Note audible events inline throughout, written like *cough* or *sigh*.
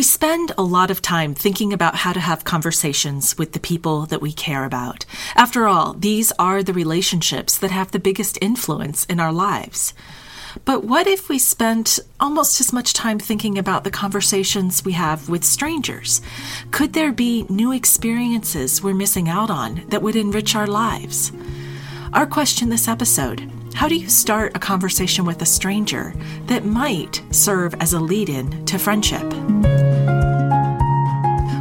We spend a lot of time thinking about how to have conversations with the people that we care about. After all, these are the relationships that have the biggest influence in our lives. But what if we spent almost as much time thinking about the conversations we have with strangers? Could there be new experiences we're missing out on that would enrich our lives? Our question this episode How do you start a conversation with a stranger that might serve as a lead in to friendship?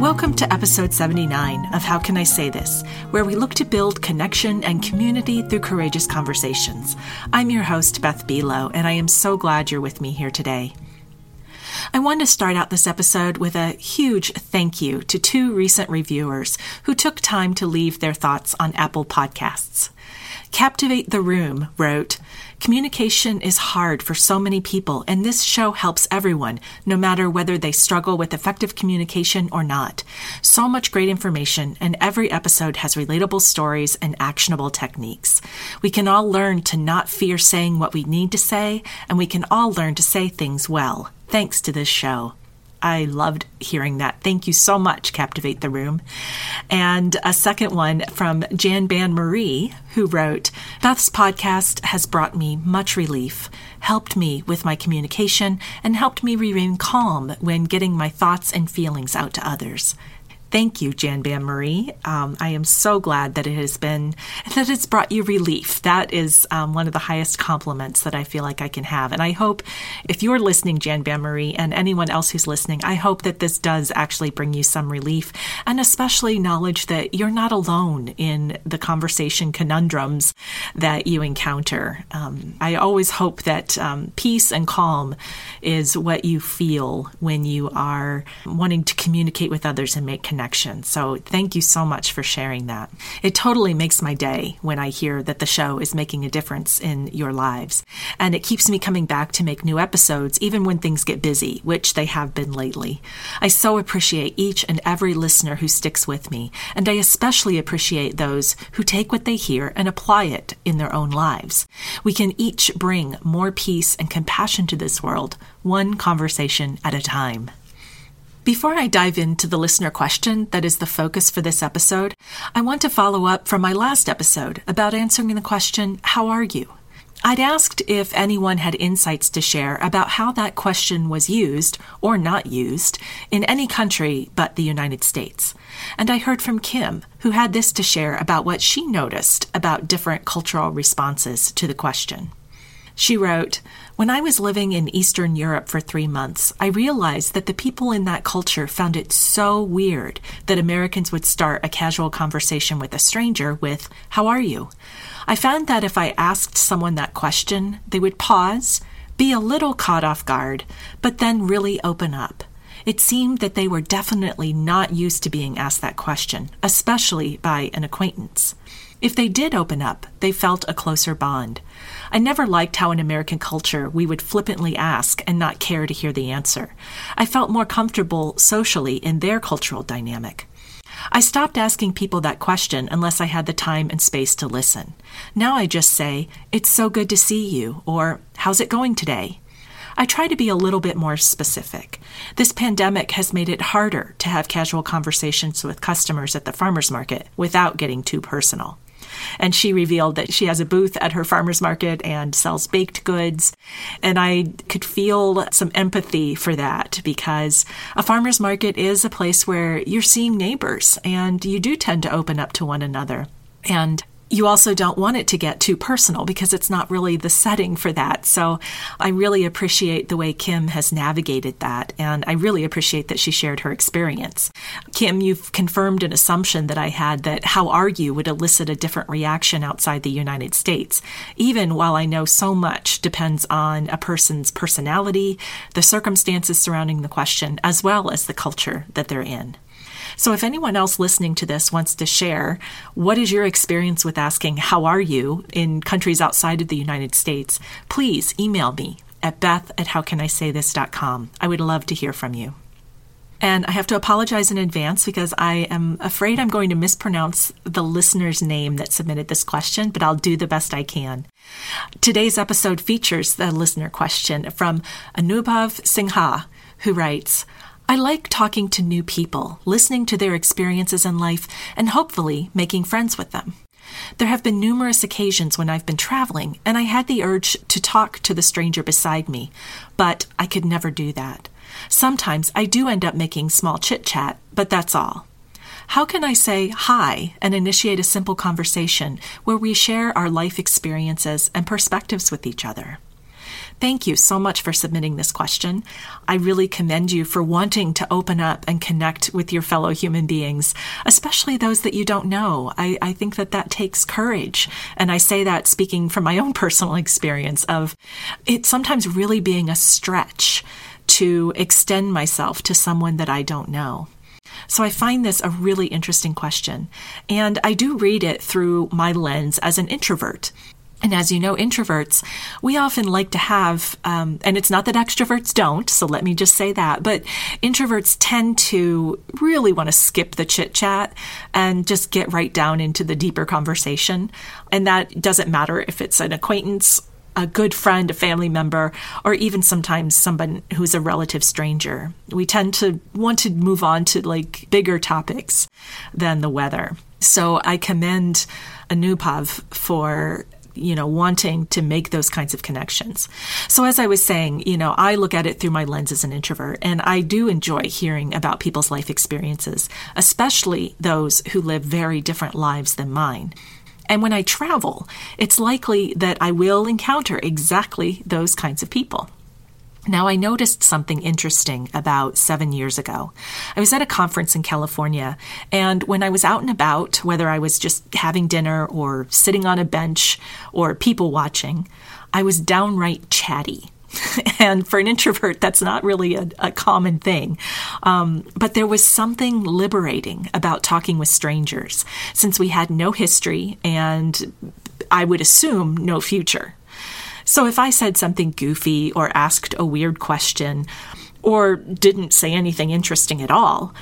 Welcome to episode 79 of How Can I Say This, where we look to build connection and community through courageous conversations. I'm your host, Beth Buelow, and I am so glad you're with me here today. I want to start out this episode with a huge thank you to two recent reviewers who took time to leave their thoughts on Apple Podcasts. Captivate the Room wrote, Communication is hard for so many people, and this show helps everyone, no matter whether they struggle with effective communication or not. So much great information, and every episode has relatable stories and actionable techniques. We can all learn to not fear saying what we need to say, and we can all learn to say things well, thanks to this show. I loved hearing that. Thank you so much, Captivate the Room. And a second one from Jan Ban Marie, who wrote Beth's podcast has brought me much relief, helped me with my communication, and helped me remain calm when getting my thoughts and feelings out to others. Thank you, Jan Ban Marie. Um, I am so glad that it has been that it's brought you relief. That is um, one of the highest compliments that I feel like I can have. And I hope if you're listening, Jan Ban Marie, and anyone else who's listening, I hope that this does actually bring you some relief, and especially knowledge that you're not alone in the conversation conundrums that you encounter. Um, I always hope that um, peace and calm is what you feel when you are wanting to communicate with others and make connections connection. So thank you so much for sharing that. It totally makes my day when I hear that the show is making a difference in your lives. And it keeps me coming back to make new episodes even when things get busy, which they have been lately. I so appreciate each and every listener who sticks with me, and I especially appreciate those who take what they hear and apply it in their own lives. We can each bring more peace and compassion to this world, one conversation at a time. Before I dive into the listener question that is the focus for this episode, I want to follow up from my last episode about answering the question, How are you? I'd asked if anyone had insights to share about how that question was used or not used in any country but the United States. And I heard from Kim, who had this to share about what she noticed about different cultural responses to the question. She wrote, When I was living in Eastern Europe for three months, I realized that the people in that culture found it so weird that Americans would start a casual conversation with a stranger with, How are you? I found that if I asked someone that question, they would pause, be a little caught off guard, but then really open up. It seemed that they were definitely not used to being asked that question, especially by an acquaintance. If they did open up, they felt a closer bond. I never liked how in American culture we would flippantly ask and not care to hear the answer. I felt more comfortable socially in their cultural dynamic. I stopped asking people that question unless I had the time and space to listen. Now I just say, It's so good to see you, or How's it going today? I try to be a little bit more specific. This pandemic has made it harder to have casual conversations with customers at the farmer's market without getting too personal. And she revealed that she has a booth at her farmer's market and sells baked goods. And I could feel some empathy for that because a farmer's market is a place where you're seeing neighbors and you do tend to open up to one another. And you also don't want it to get too personal because it's not really the setting for that. So I really appreciate the way Kim has navigated that. And I really appreciate that she shared her experience. Kim, you've confirmed an assumption that I had that how are you would elicit a different reaction outside the United States. Even while I know so much depends on a person's personality, the circumstances surrounding the question, as well as the culture that they're in. So if anyone else listening to this wants to share, what is your experience with asking, How are you in countries outside of the United States? Please email me at beth at howcanisaythis.com. I would love to hear from you. And I have to apologize in advance because I am afraid I'm going to mispronounce the listener's name that submitted this question, but I'll do the best I can. Today's episode features the listener question from Anubhav Singha, who writes, I like talking to new people, listening to their experiences in life, and hopefully making friends with them. There have been numerous occasions when I've been traveling and I had the urge to talk to the stranger beside me, but I could never do that. Sometimes I do end up making small chit chat, but that's all. How can I say hi and initiate a simple conversation where we share our life experiences and perspectives with each other? Thank you so much for submitting this question. I really commend you for wanting to open up and connect with your fellow human beings, especially those that you don't know. I, I think that that takes courage. And I say that speaking from my own *laughs* personal experience of it sometimes really being a stretch to extend myself to someone that I don't know. So I find this a really interesting question. And I do read it through my lens as an introvert. And as you know, introverts, we often like to have, um, and it's not that extroverts don't, so let me just say that, but introverts tend to really want to skip the chit chat and just get right down into the deeper conversation. And that doesn't matter if it's an acquaintance, a good friend, a family member, or even sometimes someone who's a relative stranger. We tend to want to move on to like bigger topics than the weather. So I commend Anubhav for you know, wanting to make those kinds of connections. So, as I was saying, you know, I look at it through my lens as an introvert, and I do enjoy hearing about people's life experiences, especially those who live very different lives than mine. And when I travel, it's likely that I will encounter exactly those kinds of people. Now, I noticed something interesting about seven years ago. I was at a conference in California, and when I was out and about, whether I was just having dinner or sitting on a bench or people watching, I was downright chatty. *laughs* and for an introvert, that's not really a, a common thing. Um, but there was something liberating about talking with strangers, since we had no history and I would assume no future. So if I said something goofy or asked a weird question or didn't say anything interesting at all,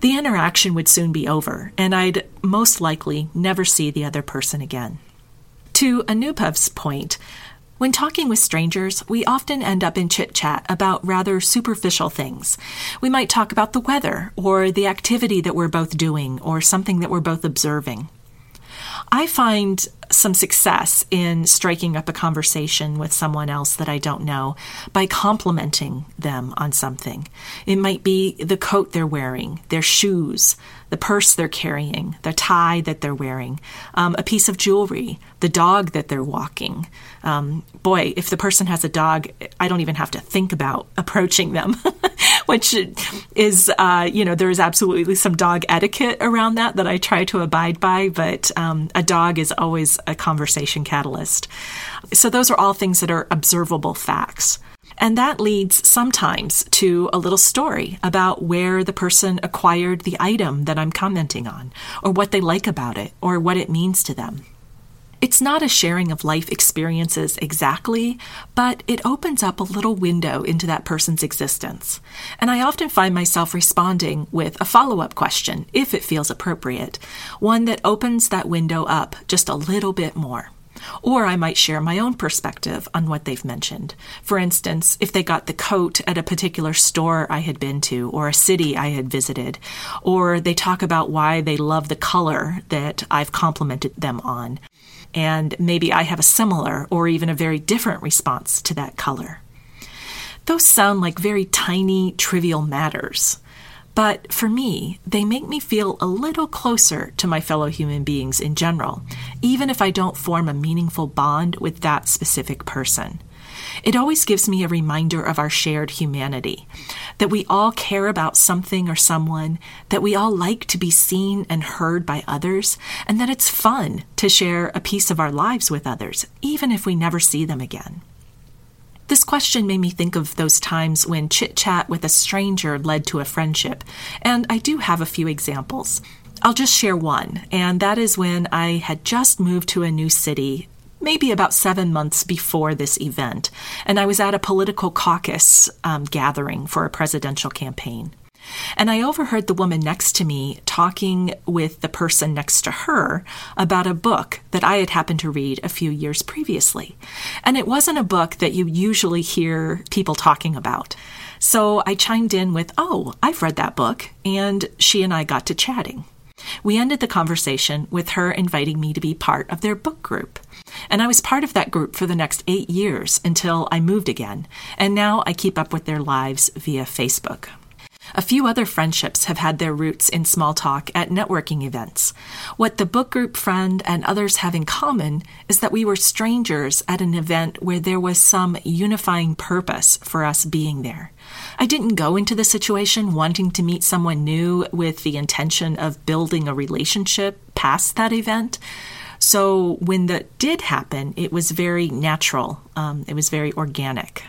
the interaction would soon be over, and I'd most likely never see the other person again. To Anubhav's point, when talking with strangers, we often end up in chit chat about rather superficial things. We might talk about the weather, or the activity that we're both doing, or something that we're both observing. I find some success in striking up a conversation with someone else that I don't know by complimenting them on something. It might be the coat they're wearing, their shoes, the purse they're carrying, the tie that they're wearing, um, a piece of jewelry, the dog that they're walking. Um, boy, if the person has a dog, I don't even have to think about *laughs* approaching them, which is, uh, you know, there is absolutely some dog etiquette around that that I try to abide by, but um, a dog is always a conversation catalyst. So those are all things that are observable facts. And that leads sometimes to a little story about where the person acquired the item that I'm commenting on, or what they like about it, or what it means to them. It's not a sharing of life experiences exactly, but it opens up a little window into that person's existence. And I often find myself responding with a follow up question, if it feels appropriate, one that opens that window up just a little bit more. Or I might share my own perspective on what they've mentioned. For instance, if they got the coat at a particular store I had been to, or a city I had visited, or they talk about why they love the color that I've complimented them on. And maybe I have a similar or even a very different response to that color. Those sound like very tiny, trivial matters. But for me, they make me feel a little closer to my fellow human beings in general, even if I don't form a meaningful bond with that specific person. It always gives me a reminder of our shared humanity, that we all care about something or someone, that we all like to be seen and heard by others, and that it's fun to share a piece of our lives with others, even if we never see them again. This question made me think of those times when chit chat with a stranger led to a friendship, and I do have a few examples. I'll just share one, and that is when I had just moved to a new city, maybe about seven months before this event, and I was at a political caucus um, gathering for a presidential campaign. And I overheard the woman next to me talking with the person next to her about a book that I had happened to read a few years previously. And it wasn't a book that you usually hear people talking about. So I chimed in with, Oh, I've read that book, and she and I got to chatting. We ended the conversation with her inviting me to be part of their book group. And I was part of that group for the next eight years until I moved again, and now I keep up with their lives via Facebook. A few other friendships have had their roots in small talk at networking events. What the book group friend and others have in common is that we were strangers at an event where there was some unifying purpose for us being there. I didn't go into the situation wanting to meet someone new with the intention of building a relationship past that event. So when that did happen, it was very natural, um, it was very organic.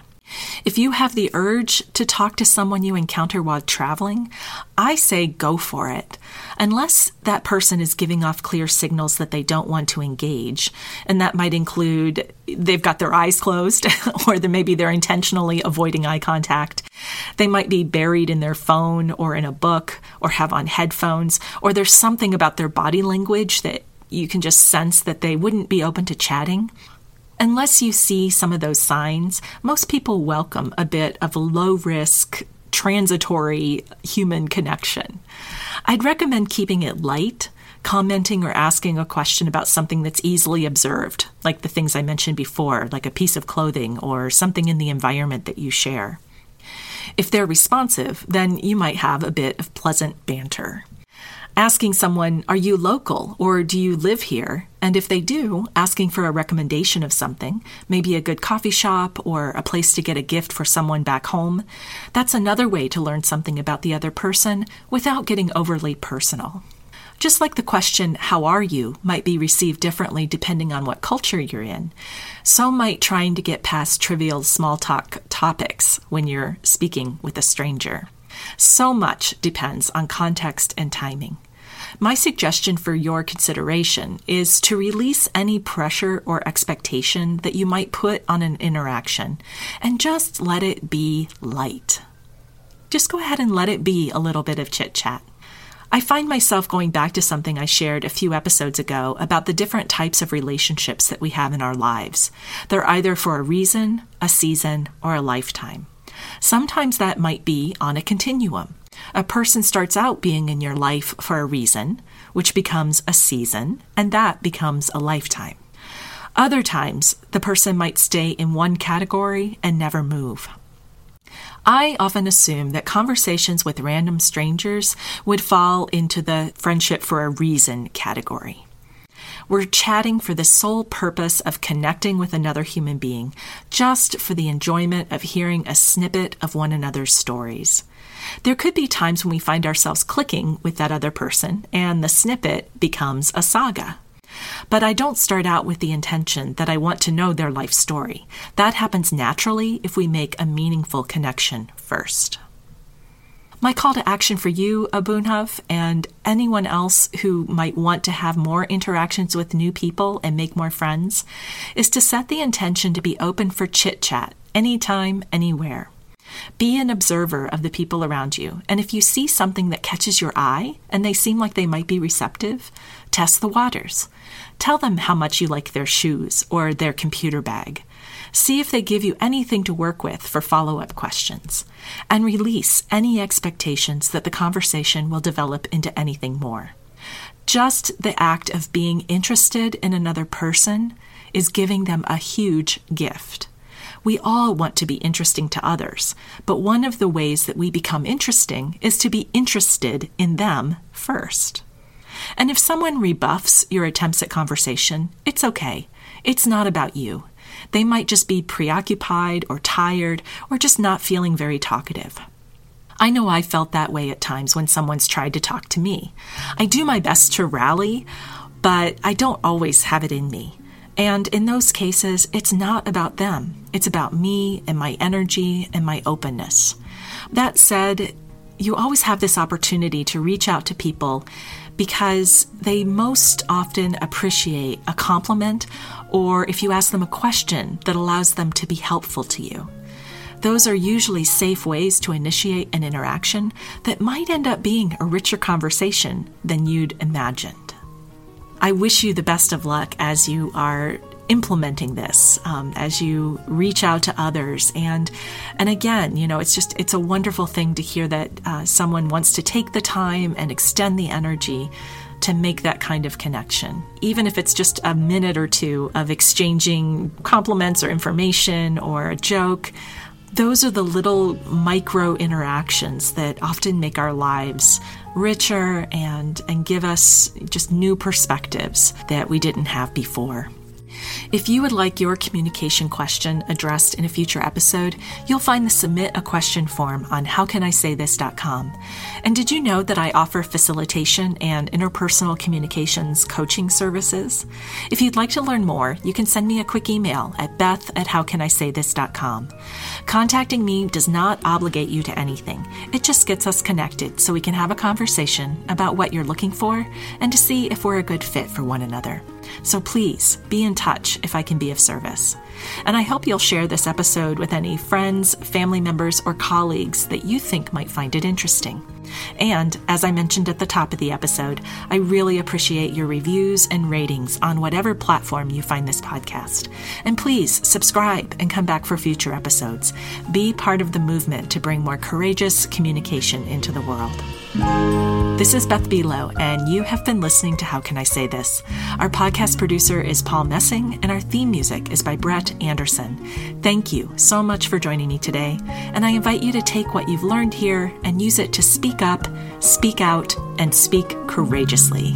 If you have the urge to talk to someone you encounter while traveling, I say go for it. Unless that person is giving off clear signals that they don't want to engage, and that might include they've got their eyes closed, *laughs* or maybe they're intentionally avoiding eye contact. They might be buried in their phone or in a book, or have on headphones, or there's something about their body language that you can just sense that they wouldn't be open to chatting. Unless you see some of those signs, most people welcome a bit of low risk, transitory human connection. I'd recommend keeping it light, commenting or asking a question about something that's easily observed, like the things I mentioned before, like a piece of clothing or something in the environment that you share. If they're responsive, then you might have a bit of pleasant banter asking someone, Are you local or do you live here? And if they do, asking for a recommendation of something, maybe a good coffee shop or a place to get a gift for someone back home. That's another way to learn something about the other person without getting overly personal. Just like the question, How are you? might be received differently depending on what culture you're in, so might trying to get past trivial small talk topics when you're speaking with a stranger. So much depends on context and timing. My suggestion for your consideration is to release any pressure or expectation that you might put on an interaction and just let it be light. Just go ahead and let it be a little bit of chit chat. I find myself going back to something I shared a few episodes ago about the different types of relationships that we have in our lives. They're either for a reason, a season, or a lifetime. Sometimes that might be on a continuum. A person starts out being in your life for a reason, which becomes a season, and that becomes a lifetime. Other times, the person might stay in one category and never move. I often assume that conversations with random strangers would fall into the friendship for a reason category. We're chatting for the sole purpose of connecting with another human being, just for the enjoyment of hearing a snippet of one another's stories. There could be times when we find ourselves clicking with that other person, and the snippet becomes a saga. But I don't start out with the intention that I want to know their life story. That happens naturally if we make a meaningful connection first. My call to action for you, Abunhav, and anyone else who might want to have more interactions with new people and make more friends, is to set the intention to be open for chit chat anytime, anywhere. Be an observer of the people around you, and if you see something that catches your eye and they seem like they might be receptive, test the waters. Tell them how much you like their shoes or their computer bag. See if they give you anything to work with for follow up questions, and release any expectations that the conversation will develop into anything more. Just the act of being interested in another person is giving them a huge gift. We all want to be interesting to others, but one of the ways that we become interesting is to be interested in them first. And if someone rebuffs your attempts at conversation, it's okay. It's not about you. They might just be preoccupied or tired or just not feeling very talkative. I know I felt that way at times when someone's tried to talk to me. I do my best to rally, but I don't always have it in me. And in those cases, it's not about them. It's about me and my energy and my openness. That said, you always have this opportunity to reach out to people because they most often appreciate a compliment or if you ask them a question that allows them to be helpful to you. Those are usually safe ways to initiate an interaction that might end up being a richer conversation than you'd imagined. I wish you the best of luck as you are implementing this um, as you reach out to others. And and again you know it's just it's a wonderful thing to hear that uh, someone wants to take the time and extend the energy to make that kind of connection even if it's just a minute or two of exchanging compliments or information or a joke. Those are the little micro interactions that often make our lives richer and and give us just new perspectives that we didn't have before. If you would like your communication question addressed in a future episode, you'll find the Submit a Question form on howcanisaythis.com. And did you know that I offer facilitation and interpersonal communications coaching services? If you'd like to learn more, you can send me a quick email at beth at howcanisaythis.com. Contacting me does not obligate you to anything. It just gets us connected so we can have a conversation about what you're looking for and to see if we're a good fit for one another. So please be in touch if I can be of service. And I hope you'll share this episode with any friends, family members, or colleagues that you think might find it interesting. And as I mentioned at the top of the episode, I really appreciate your reviews and ratings on whatever platform you find this podcast. And please subscribe and come back for future episodes. Be part of the movement to bring more courageous communication into the world. This is Beth Buelow, and you have been listening to How Can I Say This? Our podcast producer is Paul Messing, and our theme music is by Brett Anderson. Thank you so much for joining me today, and I invite you to take what you've learned here and use it to speak up, speak out, and speak courageously.